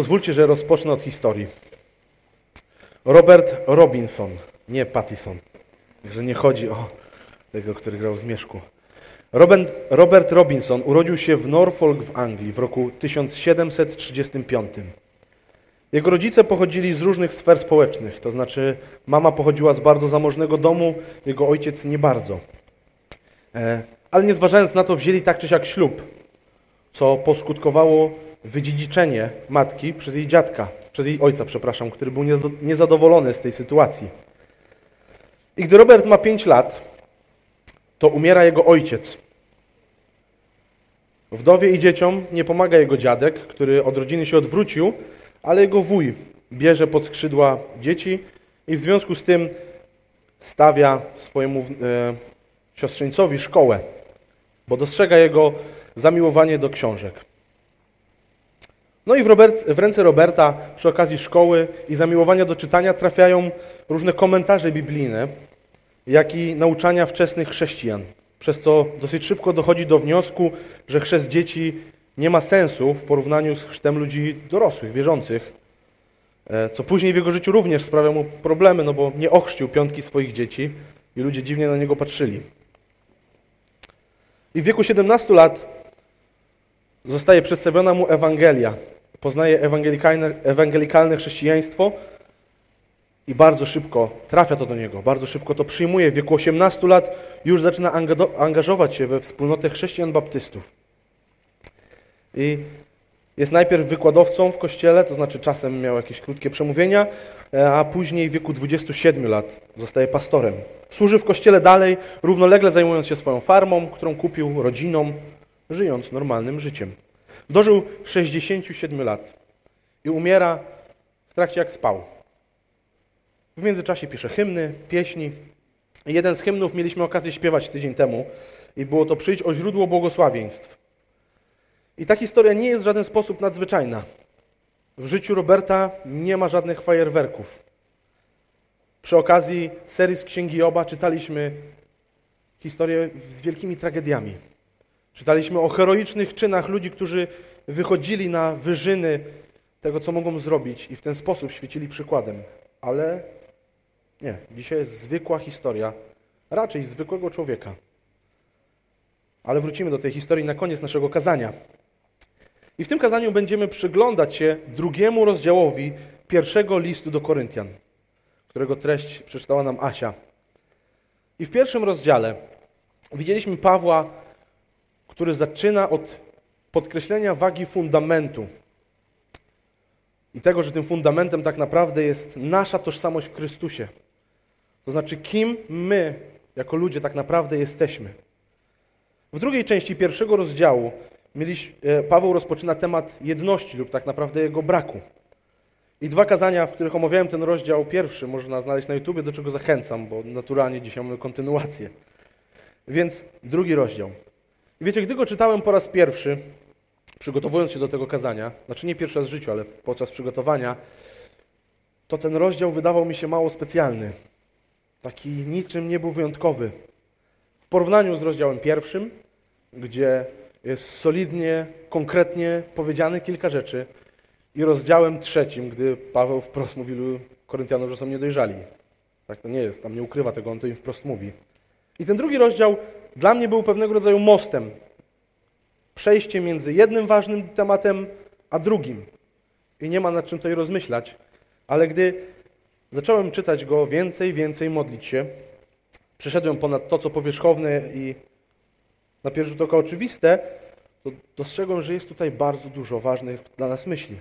Pozwólcie, że rozpocznę od historii. Robert Robinson, nie Pattison. Także nie chodzi o tego, który grał w Zmierzchu. Robert, Robert Robinson urodził się w Norfolk w Anglii w roku 1735. Jego rodzice pochodzili z różnych sfer społecznych, to znaczy mama pochodziła z bardzo zamożnego domu, jego ojciec nie bardzo. E, ale nie zważając na to, wzięli tak czy siak ślub, co poskutkowało wydziedziczenie matki przez jej dziadka, przez jej ojca, przepraszam, który był niezadowolony z tej sytuacji. I gdy Robert ma 5 lat, to umiera jego ojciec. Wdowie i dzieciom nie pomaga jego dziadek, który od rodziny się odwrócił, ale jego wuj bierze pod skrzydła dzieci i w związku z tym stawia swojemu e, siostrzeńcowi szkołę, bo dostrzega jego zamiłowanie do książek. No i w, Robert, w, ręce Roberta przy okazji szkoły i zamiłowania do czytania trafiają różne komentarze biblijne, jak i nauczania wczesnych chrześcijan. Przez co dosyć szybko dochodzi do wniosku, że chrzest dzieci nie ma sensu w porównaniu z chrztem ludzi dorosłych, wierzących, e, co później w jego życiu również sprawia mu problemy, no bo nie ochrzcił piątki swoich dzieci i ludzie dziwnie na niego patrzyli. I w wieku 17 lat zostaje przedstawiona mu Ewangelia. Poznaje ewangelikalne, ewangelikalne chrześcijaństwo i bardzo szybko trafia to do niego, bardzo szybko to przyjmuje. W wieku 18 lat już zaczyna angażować się we wspólnotę chrześcijan baptystów. I jest najpierw wykładowcą w kościele, to znaczy czasem miał jakieś krótkie przemówienia, e, a później w wieku 27 lat zostaje pastorem. Służy w kościele dalej, równolegle zajmując się swoją farmą, którą kupił, rodziną, żyjąc normalnym życiem. Dożył 67 lat i umiera w trakcie jak spał. W międzyczasie pisze hymny, pieśni. Jeden z hymnów mieliśmy okazję śpiewać tydzień temu i było to Przyjdź o źródło błogosławieństw. I ta historia nie jest w żaden sposób nadzwyczajna. W życiu Roberta nie ma żadnych fajerwerków. Przy okazji serii z Księgi Oba czytaliśmy historię z wielkimi tragediami. Czytaliśmy o heroicznych czynach ludzi, którzy wychodzili na wyżyny tego, co mogą zrobić i w ten sposób świecili przykładem. Ale nie, dzisiaj jest zwykła historia, raczej zwykłego człowieka. Ale wrócimy do tej historii na koniec naszego kazania. I w tym kazaniu będziemy przyglądać się drugiemu rozdziałowi pierwszego listu do Koryntian, którego treść przeczytała nam Asia. I w pierwszym rozdziale widzieliśmy Pawła, który zaczyna od podkreślenia wagi fundamentu i tego, że tym fundamentem tak naprawdę jest nasza tożsamość w Chrystusie. To znaczy, kim my, jako ludzie, tak naprawdę jesteśmy. W drugiej części pierwszego rozdziału e, Paweł rozpoczyna temat jedności lub tak naprawdę jego braku. I dwa kazania, w których omawiałem ten rozdział pierwszy, można znaleźć na YouTubie, do czego zachęcam, bo naturalnie dzisiaj mamy kontynuację. Więc drugi rozdział. I wiecie, gdy go czytałem po raz pierwszy, przygotowując się do tego kazania, znaczy nie pierwszy raz w życiu, ale podczas przygotowania, to ten rozdział wydawał mi się mało specjalny. Taki niczym nie był wyjątkowy. W porównaniu z rozdziałem pierwszym, gdzie jest solidnie, konkretnie powiedziane kilka rzeczy, i rozdziałem trzecim, gdy Paweł wprost mówił Koryntianom, że są niedojrzali. Tak to nie jest, tam nie ukrywa tego, on to im wprost mówi. I ten drugi rozdział dla mnie był pewnego rodzaju mostem. Przejście między jednym ważnym tematem, a drugim. I nie ma nad czym tutaj rozmyślać. Ale gdy zacząłem czytać go więcej, więcej, modlić się, przeszedłem ponad to, co powierzchowne i na pierwszy rzut oka oczywiste, to dostrzegłem, że jest tutaj bardzo dużo ważnych dla nas myśli.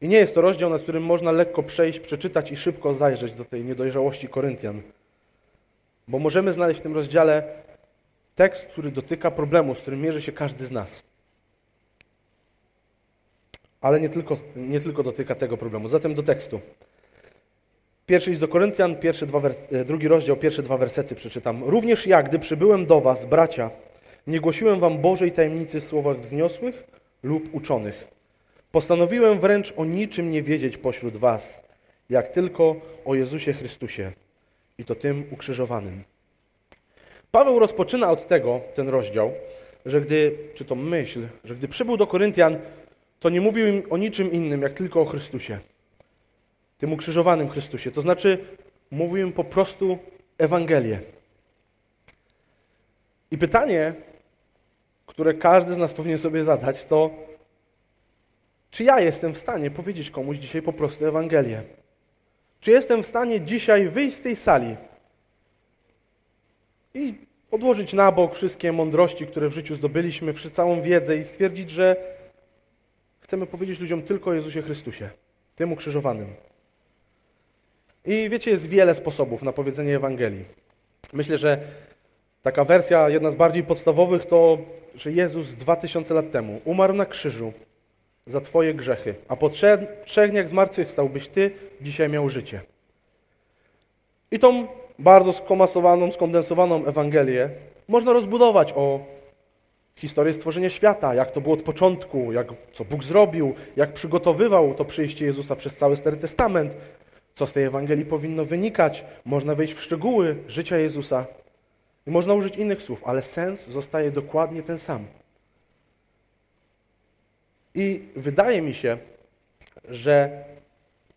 I nie jest to rozdział, nad którym można lekko przejść, przeczytać i szybko zajrzeć do tej niedojrzałości Koryntian. Bo możemy znaleźć w tym rozdziale tekst, który dotyka problemu, z którym mierzy się każdy z nas. Ale nie tylko, nie tylko dotyka tego problemu. Zatem do tekstu. Pierwszy list do Koryntian, dwa e, drugi rozdział, pierwsze dwa wersety przeczytam. Również ja, gdy przybyłem do was, bracia, nie głosiłem wam Bożej tajemnicy w słowach wzniosłych lub uczonych. Postanowiłem wręcz o niczym nie wiedzieć pośród was, jak tylko o Jezusie Chrystusie i to tym ukrzyżowanym. Paweł rozpoczyna od tego ten rozdział, że gdy, czy to myśl, że gdy przybył do Koryntian, to nie mówił im o niczym innym, jak tylko o Chrystusie. Tym ukrzyżowanym Chrystusie. To znaczy, mówił im po prostu Ewangelię. I pytanie, które każdy z nas powinien sobie zadać, to czy ja jestem w stanie powiedzieć komuś dzisiaj po prostu Ewangelię? Czy jestem w stanie dzisiaj wyjść z tej sali i odłożyć na bok wszystkie mądrości, które w życiu zdobyliśmy, całą wiedzę i stwierdzić, że chcemy powiedzieć ludziom tylko o Jezusie Chrystusie, tym ukrzyżowanym. I wiecie, jest wiele sposobów na powiedzenie Ewangelii. Myślę, że taka wersja, jedna z bardziej podstawowych, to, że Jezus dwa tysiące lat temu umarł na krzyżu za Twoje grzechy, a po trzech, trzech dniach zmartwychwstał, byś Ty dzisiaj miał życie. I tą bardzo skomasowaną, skondensowaną Ewangelię można rozbudować o historię stworzenia świata, jak to było od początku, jak, co Bóg zrobił, jak przygotowywał to przyjście Jezusa przez cały Stary Testament, co z tej Ewangelii powinno wynikać. Można wejść w szczegóły życia Jezusa i można użyć innych słów, ale sens zostaje dokładnie ten sam. I wydaje mi się, że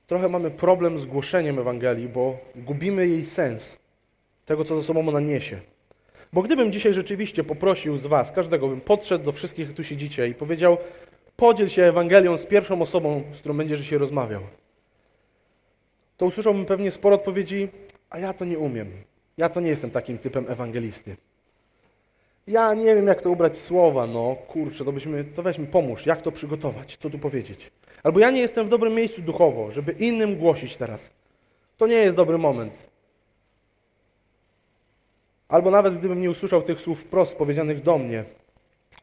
trochę mamy problem z głoszeniem Ewangelii, bo gubimy jej sens, tego, co za sobą ona niesie. Bo gdybym dzisiaj rzeczywiście poprosił z Was, każdego bym podszedł do wszystkich, jak tu siedzicie i powiedział, podziel się Ewangelią z pierwszą osobą, z którą będziesz się rozmawiał, to usłyszałbym pewnie sporo odpowiedzi, a ja to nie umiem. Ja to nie jestem takim typem ewangelisty. Ja nie wiem, jak to ubrać słowa, no kurczę, to, byśmy, to weź mi pomóż, jak to przygotować, co tu powiedzieć. Albo ja nie jestem w dobrym miejscu duchowo, żeby innym głosić teraz. To nie jest dobry moment. Albo nawet gdybym nie usłyszał tych słów wprost powiedzianych do mnie,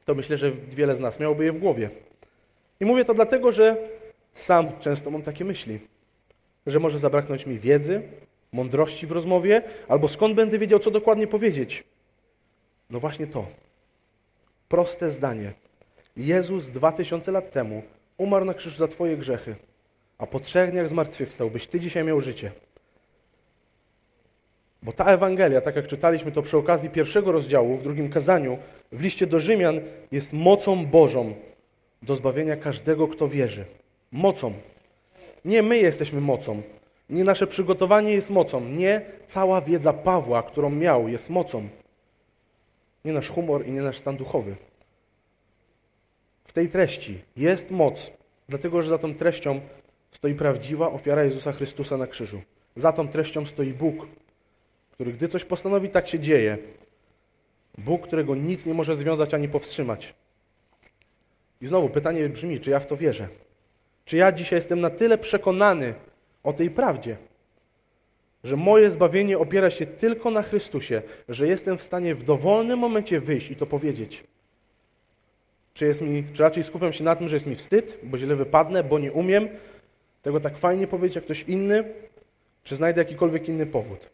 to myślę, że wiele z nas miałoby je w głowie. I mówię to dlatego, że sam często mam takie myśli, że może zabraknąć mi wiedzy, mądrości w rozmowie, albo skąd będę wiedział, co dokładnie powiedzieć. No właśnie to. Proste zdanie. Jezus dwa tysiące lat temu umarł na krzyżu za Twoje grzechy, a po trzech dniach zmartwychwstał, byś Ty dzisiaj miał życie. Bo ta Ewangelia, tak jak czytaliśmy to przy okazji pierwszego rozdziału w drugim kazaniu, w liście do Rzymian, jest mocą Bożą do zbawienia każdego, kto wierzy. Mocą. Nie my jesteśmy mocą. Nie nasze przygotowanie jest mocą. Nie cała wiedza Pawła, którą miał, jest mocą. Nie nasz humor i nie nasz stan duchowy. W tej treści jest moc, dlatego że za tą treścią stoi prawdziwa ofiara Jezusa Chrystusa na krzyżu. Za tą treścią stoi Bóg, który gdy coś postanowi, tak się dzieje. Bóg, którego nic nie może związać ani powstrzymać. I znowu pytanie brzmi, czy ja w to wierzę? Czy ja dzisiaj jestem na tyle przekonany o tej prawdzie, że moje zbawienie opiera się tylko na Chrystusie, że jestem w stanie w dowolnym momencie wyjść i to powiedzieć. Czy, jest mi, czy raczej skupiam się na tym, że jest mi wstyd, bo źle wypadnę, bo nie umiem tego tak fajnie powiedzieć jak ktoś inny, czy znajdę jakikolwiek inny powód.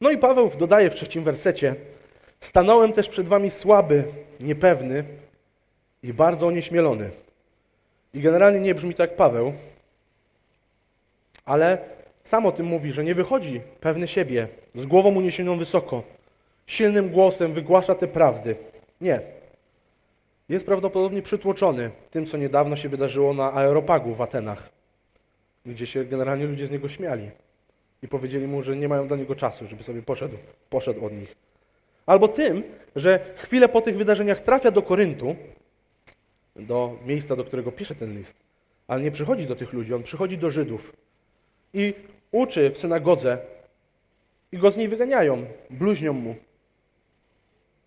No i Paweł dodaje w trzecim wersecie: Stanąłem też przed wami słaby, niepewny i bardzo onieśmielony. I generalnie nie brzmi tak Paweł, ale sam o tym mówi, że nie wychodzi pewny siebie, z głową uniesioną wysoko, silnym głosem wygłasza te prawdy. Nie. Jest prawdopodobnie przytłoczony tym, co niedawno się wydarzyło na Aeropagu w Atenach, gdzie się generalnie ludzie z niego śmiali i powiedzieli mu, że nie mają dla niego czasu, żeby sobie poszedł, poszedł od nich. Albo tym, że chwilę po tych wydarzeniach trafia do Koryntu, do miejsca, do którego pisze ten list, ale nie przychodzi do tych ludzi, on przychodzi do Żydów i uczy w synagodze i go z niej wyganiają, bluźnią mu.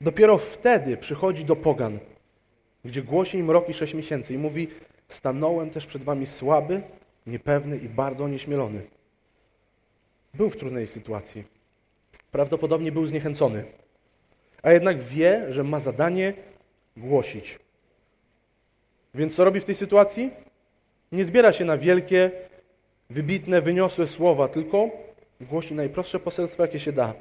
Dopiero wtedy przychodzi do pogan, gdzie głosi im rok i sześć miesięcy i mówi stanąłem też przed wami słaby, niepewny i bardzo onieśmielony. Był w trudnej sytuacji. Prawdopodobnie był zniechęcony. A jednak wie, że ma zadanie głosić. Więc co robi w tej sytuacji? Nie zbiera się na wielkie, wybitne, wyniosłe słowa, tylko głosi najprostsze poselstwo, jakie się da.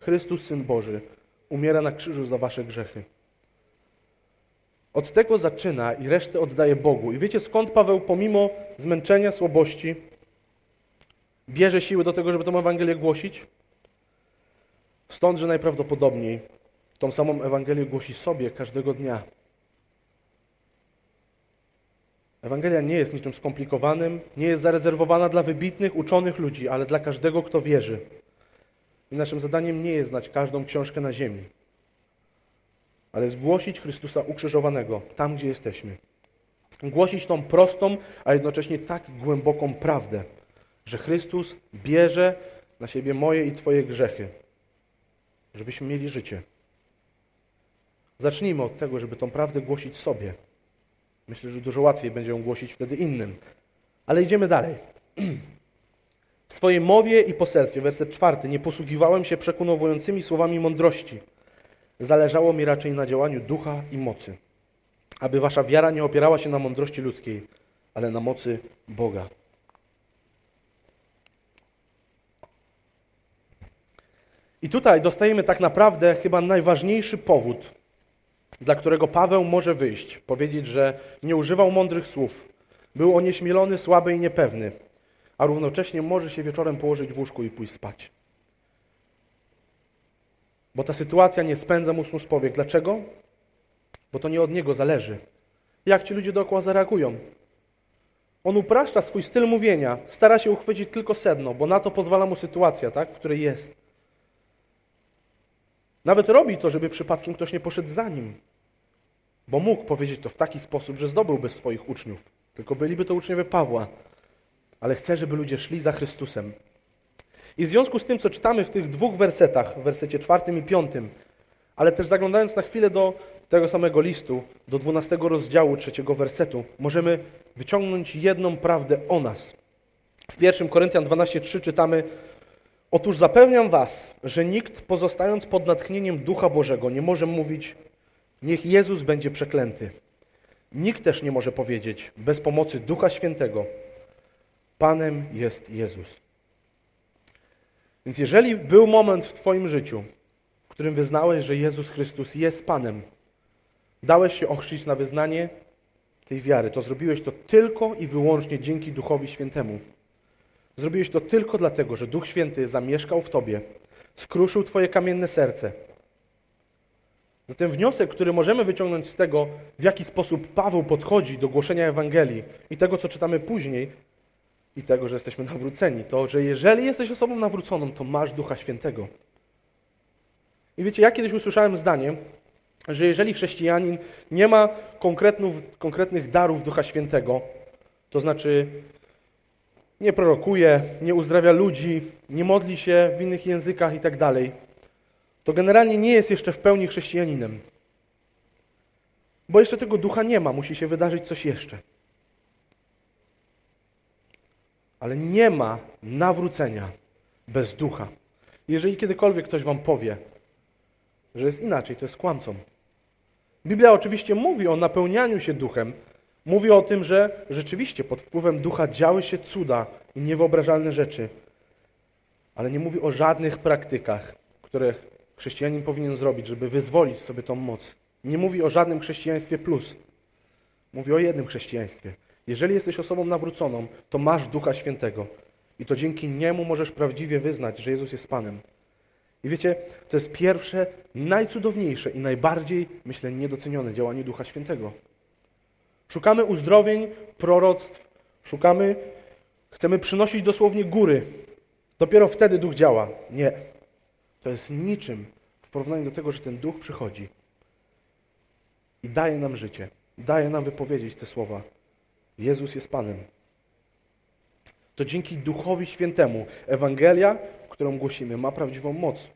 Chrystus, Syn Boży, umiera na krzyżu za wasze grzechy. Od tego zaczyna i resztę oddaje Bogu. I wiecie skąd Paweł, pomimo zmęczenia, słabości, bierze siły do tego, żeby tą Ewangelię głosić? Stąd, że najprawdopodobniej tą samą Ewangelię głosi sobie każdego dnia. Ewangelia nie jest niczym skomplikowanym, nie jest zarezerwowana dla wybitnych, uczonych ludzi, ale dla każdego, kto wierzy. I naszym zadaniem nie jest znać każdą książkę na ziemi, ale jest głosić Chrystusa ukrzyżowanego tam, gdzie jesteśmy. Głosić tą prostą, a jednocześnie tak głęboką prawdę, że Chrystus bierze na siebie moje i Twoje grzechy, żebyśmy mieli życie. Zacznijmy od tego, żeby tą prawdę głosić sobie. Myślę, że dużo łatwiej będzie ją głosić wtedy innym. Ale idziemy dalej. W swojej mowie i poselstwie, werset czwarty, nie posługiwałem się przekonowującymi słowami mądrości. Zależało mi raczej na działaniu ducha i mocy, aby wasza wiara nie opierała się na mądrości ludzkiej, ale na mocy Boga. I tutaj dostajemy tak naprawdę chyba najważniejszy powód, dla którego Paweł może wyjść, powiedzieć, że nie używał mądrych słów, był onieśmielony, słaby i niepewny, a równocześnie może się wieczorem położyć w łóżku i pójść spać. Bo ta sytuacja nie spędza mu snu z powiek. Dlaczego? Bo to nie od niego zależy. Jak ci ludzie dookoła zareagują? On upraszcza swój styl mówienia, stara się uchwycić tylko sedno, bo na to pozwala mu sytuacja, tak, w której jest. Nawet robi to, żeby przypadkiem ktoś nie poszedł za nim. Bo mógł powiedzieć to w taki sposób, że zdobyłby swoich uczniów. Tylko byliby to uczniowie Pawła. Ale chce, żeby ludzie szli za Chrystusem. I w związku z tym, co czytamy w tych dwóch wersetach, w wersecie czwartym i piątym, ale też zaglądając na chwilę do tego samego listu, do dwunastego rozdziału trzeciego wersetu, możemy wyciągnąć jedną prawdę o nas. W 1 Koryntian 12:3 czytamy: Otóż zapewniam was, że nikt pozostając pod natchnieniem Ducha Bożego nie może mówić: Niech Jezus będzie przeklęty. Nikt też nie może powiedzieć bez pomocy Ducha Świętego: Panem jest Jezus. Więc jeżeli był moment w Twoim życiu, w którym wyznałeś, że Jezus Chrystus jest Panem, dałeś się ochrzcić na wyznanie tej wiary, to zrobiłeś to tylko i wyłącznie dzięki Duchowi Świętemu. Zrobiłeś to tylko dlatego, że Duch Święty zamieszkał w Tobie, skruszył Twoje kamienne serce. Zatem wniosek, który możemy wyciągnąć z tego, w jaki sposób Paweł podchodzi do głoszenia Ewangelii i tego, co czytamy później, i tego, że jesteśmy nawróceni, to, że jeżeli jesteś osobą nawróconą, to masz Ducha Świętego. I wiecie, ja kiedyś usłyszałem zdanie, że jeżeli chrześcijanin nie ma konkretnych darów Ducha Świętego, to znaczy nie prorokuje, nie uzdrawia ludzi, nie modli się w innych językach i tak dalej, to generalnie nie jest jeszcze w pełni chrześcijaninem. Bo jeszcze tego ducha nie ma, musi się wydarzyć coś jeszcze. Ale nie ma nawrócenia bez ducha. Jeżeli kiedykolwiek ktoś wam powie, że jest inaczej, to jest kłamcą. Biblia oczywiście mówi o napełnianiu się duchem, mówi o tym, że rzeczywiście pod wpływem ducha działy się cuda i niewyobrażalne rzeczy, ale nie mówi o żadnych praktykach, które chrześcijanin powinien zrobić, żeby wyzwolić sobie tą moc. Nie mówi o żadnym chrześcijaństwie plus. Mówi o jednym chrześcijaństwie. Jeżeli jesteś osobą nawróconą, to masz Ducha Świętego. I to dzięki Niemu możesz prawdziwie wyznać, że Jezus jest Panem. I wiecie, to jest pierwsze, najcudowniejsze i najbardziej, myślę, niedocenione działanie Ducha Świętego. Szukamy uzdrowień, proroctw, szukamy, chcemy przynosić dosłownie góry. Dopiero wtedy Duch działa. Nie. To jest niczym w porównaniu do tego, że ten Duch przychodzi i daje nam życie, daje nam wypowiedzieć te słowa. Jezus jest Panem. To dzięki Duchowi Świętemu Ewangelia, którą głosimy, ma prawdziwą moc.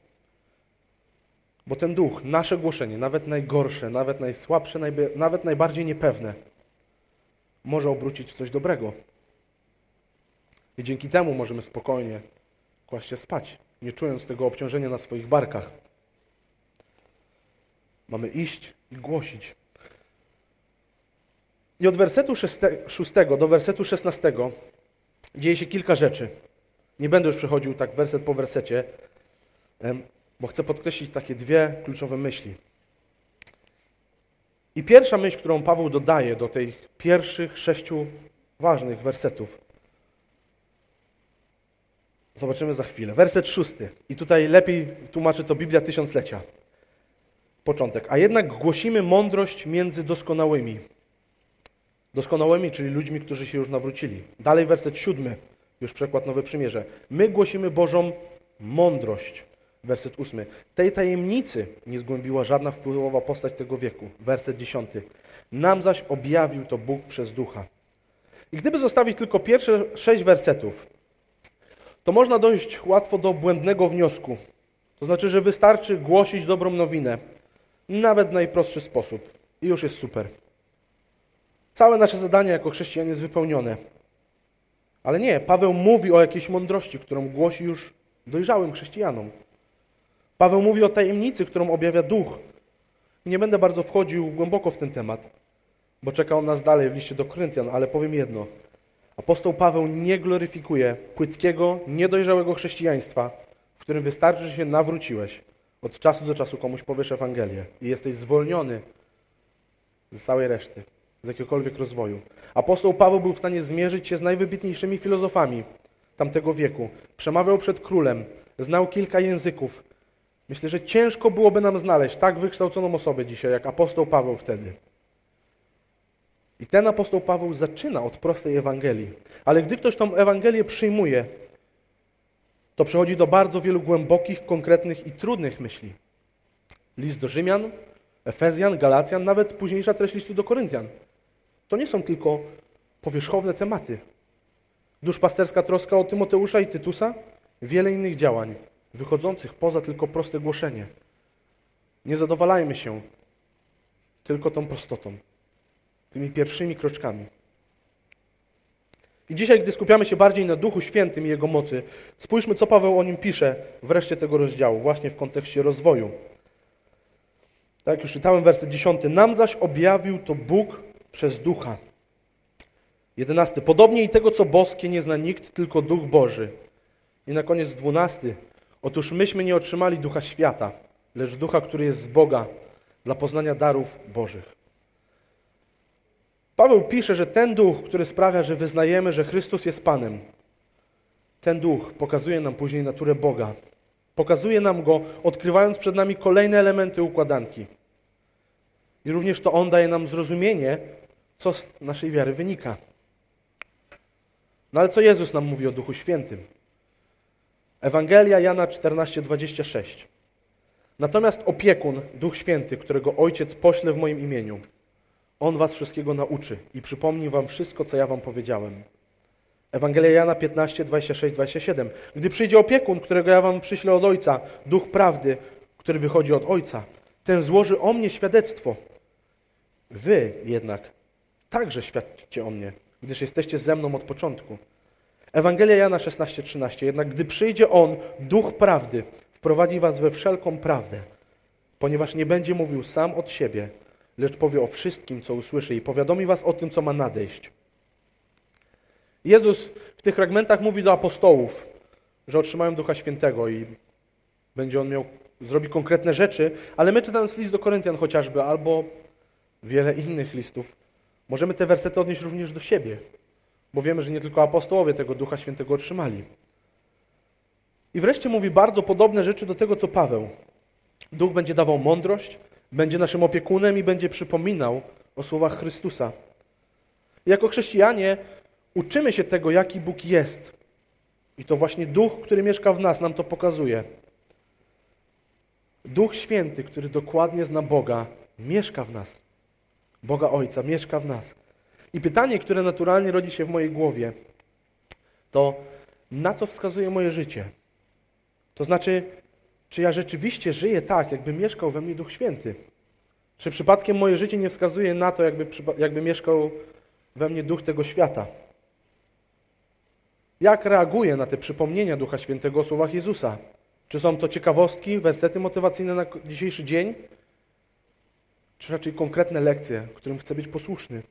Bo ten duch, nasze głoszenie, nawet najgorsze, nawet najsłabsze, nawet najbardziej niepewne, może obrócić w coś dobrego. I dzięki temu możemy spokojnie kłaść się spać, nie czując tego obciążenia na swoich barkach. Mamy iść i głosić. I od wersetu 6 do wersetu 16 dzieje się kilka rzeczy. Nie będę już przechodził tak werset po wersecie, bo chcę podkreślić takie dwie kluczowe myśli. I pierwsza myśl, którą Paweł dodaje do tych pierwszych sześciu ważnych wersetów, zobaczymy za chwilę. Werset szósty. I tutaj lepiej tłumaczy to Biblia Tysiąclecia. Początek. A jednak głosimy mądrość między doskonałymi Doskonałymi, czyli ludźmi, którzy się już nawrócili. Dalej werset siódmy, już przekład Nowe Przymierze. My głosimy Bożą mądrość. Werset ósmy. Tej tajemnicy nie zgłębiła żadna wpływowa postać tego wieku. Werset dziesiąty. Nam zaś objawił to Bóg przez ducha. I gdyby zostawić tylko pierwsze sześć wersetów, to można dojść łatwo do błędnego wniosku. To znaczy, że wystarczy głosić dobrą nowinę, nawet w najprostszy sposób. I już jest super. Całe nasze zadanie jako chrześcijan jest wypełnione. Ale nie, Paweł mówi o jakiejś mądrości, którą głosi już dojrzałym chrześcijanom. Paweł mówi o tajemnicy, którą objawia duch. Nie będę bardzo wchodził głęboko w ten temat, bo czeka on nas dalej w liście do Koryntian, ale powiem jedno. Apostoł Paweł nie gloryfikuje płytkiego, niedojrzałego chrześcijaństwa, w którym wystarczy, że się nawróciłeś. Od czasu do czasu komuś powiesz Ewangelię i jesteś zwolniony z całej reszty, z jakiegokolwiek rozwoju. Apostoł Paweł był w stanie zmierzyć się z najwybitniejszymi filozofami tamtego wieku. Przemawiał przed królem, znał kilka języków. Myślę, że ciężko byłoby nam znaleźć tak wykształconą osobę dzisiaj, jak apostoł Paweł wtedy. I ten apostoł Paweł zaczyna od prostej Ewangelii. Ale gdy ktoś tą Ewangelię przyjmuje, to przechodzi do bardzo wielu głębokich, konkretnych i trudnych myśli. List do Rzymian, Efezjan, Galacjan, nawet późniejsza treść listu do Koryntian. To nie są tylko powierzchowne tematy. Duszpasterska troska o Tymoteusza i Tytusa, wiele innych działań, wychodzących poza tylko proste głoszenie. Nie zadowalajmy się tylko tą prostotą tymi pierwszymi kroczkami. I dzisiaj, gdy skupiamy się bardziej na Duchu Świętym i Jego mocy, spójrzmy, co Paweł o nim pisze wreszcie tego rozdziału, właśnie w kontekście rozwoju. Tak już czytałem werset 10. Nam zaś objawił to Bóg przez Ducha. 11. Podobnie i tego, co boskie, nie zna nikt, tylko Duch Boży. I na koniec 12. Otóż myśmy nie otrzymali Ducha Świata, lecz Ducha, który jest z Boga, dla poznania darów Bożych. Paweł pisze, że ten duch, który sprawia, że wyznajemy, że Chrystus jest Panem, ten duch pokazuje nam później naturę Boga. Pokazuje nam go, odkrywając przed nami kolejne elementy układanki. I również to on daje nam zrozumienie, co z naszej wiary wynika. No ale co Jezus nam mówi o Duchu Świętym? Ewangelia Jana 14:26. Natomiast opiekun, Duch Święty, którego Ojciec pośle w moim imieniu, on was wszystkiego nauczy i przypomni wam wszystko, co ja wam powiedziałem. Ewangelia Jana 15, 26, 27. Gdy przyjdzie opiekun, którego ja wam przyślę od Ojca, duch prawdy, który wychodzi od Ojca, ten złoży o mnie świadectwo. Wy jednak także świadczcie o mnie, gdyż jesteście ze mną od początku. Ewangelia Jana 16, 13. Jednak gdy przyjdzie On, duch prawdy, wprowadzi was we wszelką prawdę, ponieważ nie będzie mówił sam od siebie, lecz powie o wszystkim, co usłyszy i powiadomi was o tym, co ma nadejść. Jezus w tych fragmentach mówi do apostołów, że otrzymają Ducha Świętego i będzie on miał, zrobi konkretne rzeczy, ale my czytając list do Koryntian chociażby, albo wiele innych listów, możemy te wersety odnieść również do siebie, bo wiemy, że nie tylko apostołowie tego Ducha Świętego otrzymali. I wreszcie mówi bardzo podobne rzeczy do tego, co Paweł. Duch będzie dawał mądrość, będzie naszym opiekunem i będzie przypominał o słowach Chrystusa. Jako chrześcijanie uczymy się tego, jaki Bóg jest. I to właśnie Duch, który mieszka w nas, nam to pokazuje. Duch Święty, który dokładnie zna Boga, mieszka w nas. Boga Ojca mieszka w nas. I pytanie, które naturalnie rodzi się w mojej głowie, to na co wskazuje moje życie? To znaczy, czy ja rzeczywiście żyję tak, jakby mieszkał we mnie Duch Święty? Czy przypadkiem moje życie nie wskazuje na to, jakby, jakby mieszkał we mnie Duch tego świata? Jak reaguję na te przypomnienia Ducha Świętego o słowach Jezusa? Czy są to ciekawostki, wersety motywacyjne na dzisiejszy dzień? Czy raczej konkretne lekcje, którym chcę być posłuszny?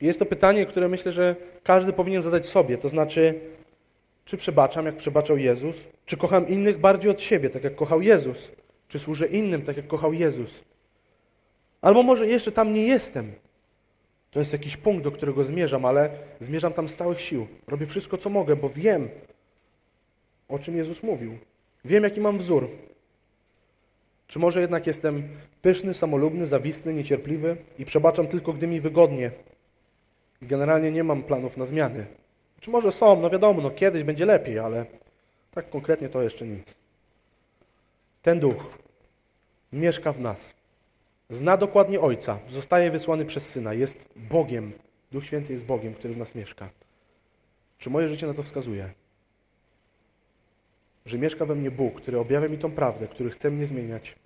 Jest to pytanie, które myślę, że każdy powinien zadać sobie. To znaczy, czy przebaczam, jak przebaczał Jezus? Czy kocham innych bardziej od siebie, tak jak kochał Jezus? Czy służę innym, tak jak kochał Jezus? Albo może jeszcze tam nie jestem. To jest jakiś punkt, do którego zmierzam, ale zmierzam tam z całych sił. Robię wszystko, co mogę, bo wiem, o czym Jezus mówił. Wiem, jaki mam wzór. Czy może jednak jestem pyszny, samolubny, zawistny, niecierpliwy i przebaczam tylko, gdy mi wygodnie generalnie nie mam planów na zmiany? Czy może są, no wiadomo, no kiedyś będzie lepiej, ale tak konkretnie to jeszcze nic. Ten duch mieszka w nas. Zna dokładnie Ojca, zostaje wysłany przez Syna, jest Bogiem. Duch Święty jest Bogiem, który w nas mieszka. Czy moje życie na to wskazuje? Że mieszka we mnie Bóg, który objawia mi tą prawdę, który chce mnie zmieniać.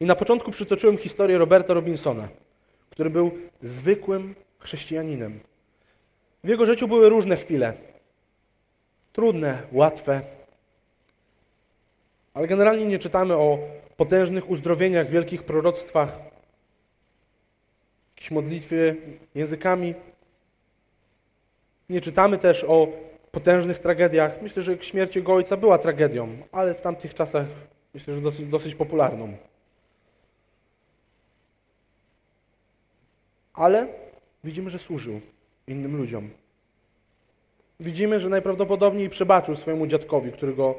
I na początku przytoczyłem historię Roberta Robinsona, który był zwykłym chrześcijaninem. W jego życiu były różne chwile. Trudne, łatwe. Ale generalnie nie czytamy o potężnych uzdrowieniach, wielkich proroctwach, jakiejś modlitwie językami. Nie czytamy też o potężnych tragediach. Myślę, że śmierć jego ojca była tragedią, ale w tamtych czasach myślę, że dosyć, dosyć popularną. Ale widzimy, że służył innym ludziom. Widzimy, że najprawdopodobniej przebaczył swojemu dziadkowi, który go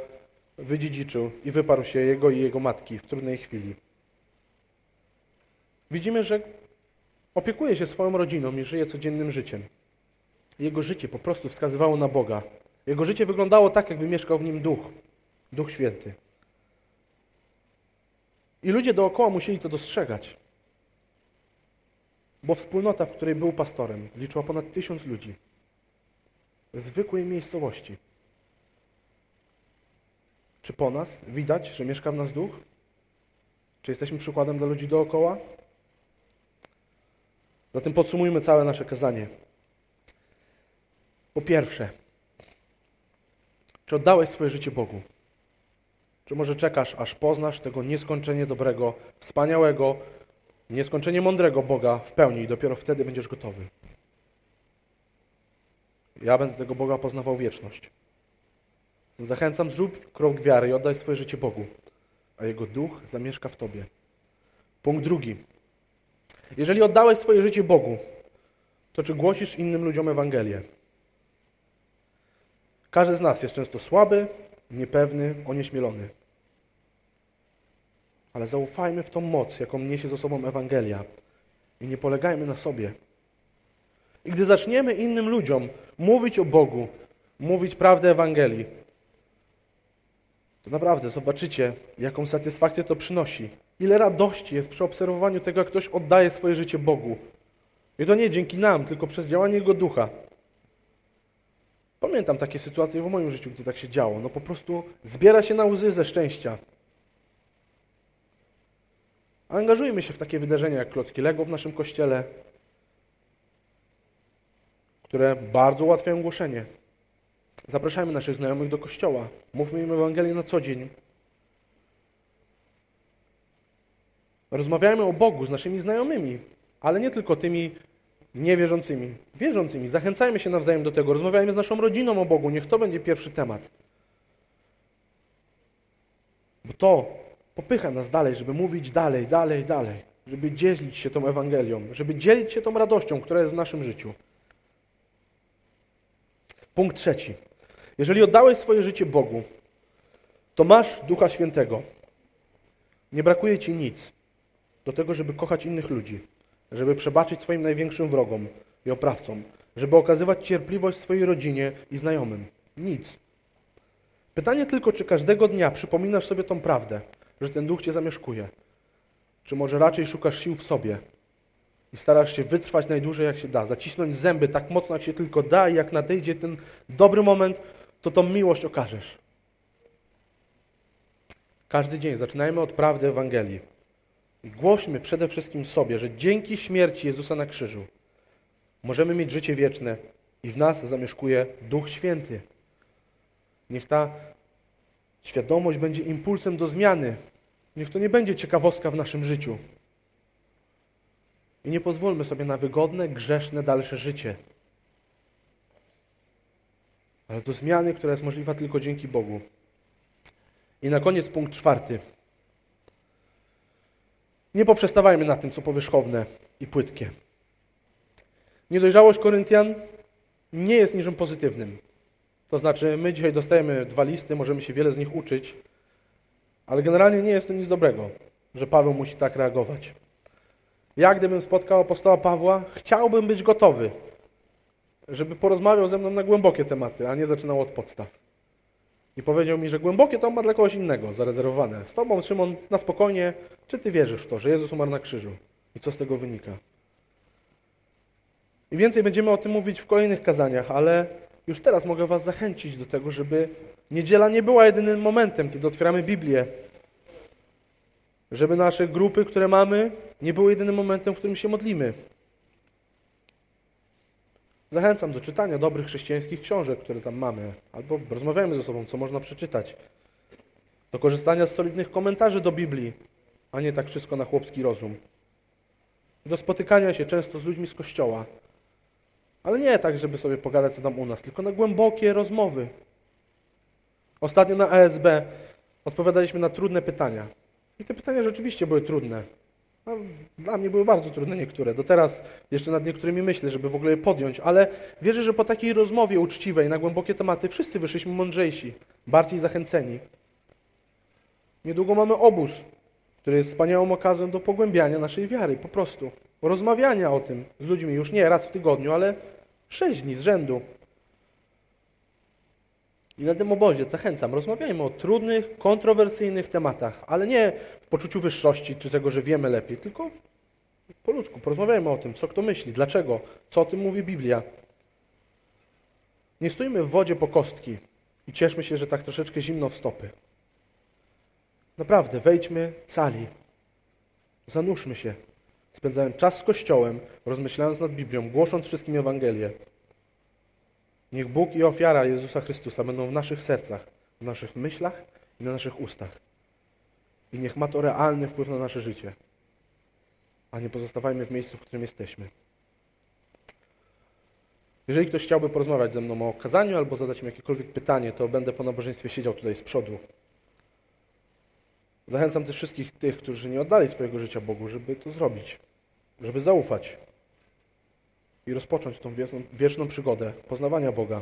wydziedziczył i wyparł się jego i jego matki w trudnej chwili. Widzimy, że opiekuje się swoją rodziną i żyje codziennym życiem. Jego życie po prostu wskazywało na Boga. Jego życie wyglądało tak, jakby mieszkał w nim Duch, Duch Święty. I ludzie dookoła musieli to dostrzegać. Bo wspólnota, w której był pastorem, liczyła ponad tysiąc ludzi. Zwykłej miejscowości. Czy po nas widać, że mieszka w nas duch? Czy jesteśmy przykładem dla ludzi dookoła? Zatem podsumujmy całe nasze kazanie. Po pierwsze, czy oddałeś swoje życie Bogu? Czy może czekasz, aż poznasz tego nieskończenie dobrego, wspaniałego, nieskończenie mądrego Boga w pełni i dopiero wtedy będziesz gotowy? Ja będę tego Boga poznawał wieczność. Zachęcam, zrób krok wiary i oddaj swoje życie Bogu, a Jego duch zamieszka w tobie. Punkt drugi. Jeżeli oddałeś swoje życie Bogu, to czy głosisz innym ludziom Ewangelię? Każdy z nas jest często słaby, niepewny, onieśmielony. Ale zaufajmy w tą moc, jaką niesie ze sobą Ewangelia i nie polegajmy na sobie. I gdy zaczniemy innym ludziom mówić o Bogu, mówić prawdę Ewangelii, to naprawdę zobaczycie, jaką satysfakcję to przynosi. Ile radości jest przy obserwowaniu tego, jak ktoś oddaje swoje życie Bogu. I to nie dzięki nam, tylko przez działanie Jego ducha. Pamiętam takie sytuacje w moim życiu, gdy tak się działo. No po prostu zbiera się na łzy ze szczęścia. Angażujmy się w takie wydarzenia jak klocki Lego w naszym kościele, które bardzo ułatwiają głoszenie. Zapraszajmy naszych znajomych do kościoła. Mówmy im Ewangelię na co dzień. Rozmawiajmy o Bogu z naszymi znajomymi, ale nie tylko tymi niewierzącymi, wierzącymi. Zachęcajmy się nawzajem do tego. Rozmawiajmy z naszą rodziną o Bogu. Niech to będzie pierwszy temat. Bo to popycha nas dalej, żeby mówić dalej, dalej, dalej. Żeby dzielić się tą Ewangelią, żeby dzielić się tą radością, która jest w naszym życiu. Punkt trzeci. Jeżeli oddałeś swoje życie Bogu, to masz Ducha Świętego. Nie brakuje ci nic do tego, żeby kochać innych ludzi, żeby przebaczyć swoim największym wrogom i oprawcom, żeby okazywać cierpliwość swojej rodzinie i znajomym. Nic. Pytanie tylko, czy każdego dnia przypominasz sobie tą prawdę, że ten duch cię zamieszkuje, czy może raczej szukasz sił w sobie i starasz się wytrwać najdłużej jak się da, zacisnąć zęby tak mocno jak się tylko da i jak nadejdzie ten dobry moment, to tą miłość okażesz. Każdy dzień zaczynajmy od prawdy Ewangelii. Głośmy przede wszystkim sobie, że dzięki śmierci Jezusa na krzyżu możemy mieć życie wieczne i w nas zamieszkuje Duch Święty. Niech ta świadomość będzie impulsem do zmiany. Niech to nie będzie ciekawostka w naszym życiu. I nie pozwólmy sobie na wygodne, grzeszne dalsze życie ale do zmiany, która jest możliwa tylko dzięki Bogu. I na koniec punkt czwarty. Nie poprzestawajmy na tym, co powierzchowne i płytkie. Niedojrzałość Koryntian nie jest niczym pozytywnym. To znaczy, my dzisiaj dostajemy dwa listy, możemy się wiele z nich uczyć, Ale generalnie nie jest to nic dobrego, że Paweł musi tak reagować. Ja, gdybym spotkał apostoła Pawła, chciałbym być gotowy, żeby porozmawiał ze mną na głębokie tematy, a nie zaczynał od podstaw. I powiedział mi, że głębokie to ma dla kogoś innego zarezerwowane. Z tobą, Szymon, na spokojnie, czy ty wierzysz w to, że Jezus umarł na krzyżu? I co z tego wynika? I więcej będziemy o tym mówić w kolejnych kazaniach, ale już teraz mogę Was zachęcić do tego, żeby niedziela nie była jedynym momentem, kiedy otwieramy Biblię. Żeby nasze grupy, które mamy, nie były jedynym momentem, w którym się modlimy. Zachęcam do czytania dobrych chrześcijańskich książek, które tam mamy, albo rozmawiajmy ze sobą, co można przeczytać. Do korzystania z solidnych komentarzy do Biblii, a nie tak wszystko na chłopski rozum. Do spotykania się często z ludźmi z kościoła, ale nie tak, żeby sobie pogadać co tam u nas, tylko na głębokie rozmowy. Ostatnio na ASB odpowiadaliśmy na trudne pytania. I te pytania rzeczywiście były trudne. No, dla mnie były bardzo trudne niektóre. Do teraz jeszcze nad niektórymi myślę, żeby w ogóle je podjąć, ale wierzę, że po takiej rozmowie uczciwej na głębokie tematy wszyscy wyszliśmy mądrzejsi, bardziej zachęceni. Niedługo mamy obóz, który jest wspaniałą okazją do pogłębiania naszej wiary, po prostu. Rozmawiania o tym z ludźmi już nie raz w tygodniu, ale sześć dni z rzędu. I na tym obozie zachęcam, rozmawiajmy o trudnych, kontrowersyjnych tematach, ale nie w poczuciu wyższości czy tego, że wiemy lepiej, tylko po ludzku. Porozmawiajmy o tym, co kto myśli, dlaczego, co o tym mówi Biblia. Nie stójmy w wodzie po kostki i cieszmy się, że tak troszeczkę zimno w stopy. Naprawdę, wejdźmy cali. Zanurzmy się. Spędzając czas z Kościołem, rozmyślając nad Biblią, głosząc wszystkim Ewangelię. Niech Bóg i ofiara Jezusa Chrystusa będą w naszych sercach, w naszych myślach i na naszych ustach. I niech ma to realny wpływ na nasze życie. A nie pozostawajmy w miejscu, w którym jesteśmy. Jeżeli ktoś chciałby porozmawiać ze mną o kazaniu albo zadać mi jakiekolwiek pytanie, to będę po nabożeństwie siedział tutaj z przodu. Zachęcam też wszystkich tych, którzy nie oddali swojego życia Bogu, żeby to zrobić, żeby zaufać i rozpocząć tą wieczną, wieczną przygodę poznawania Boga.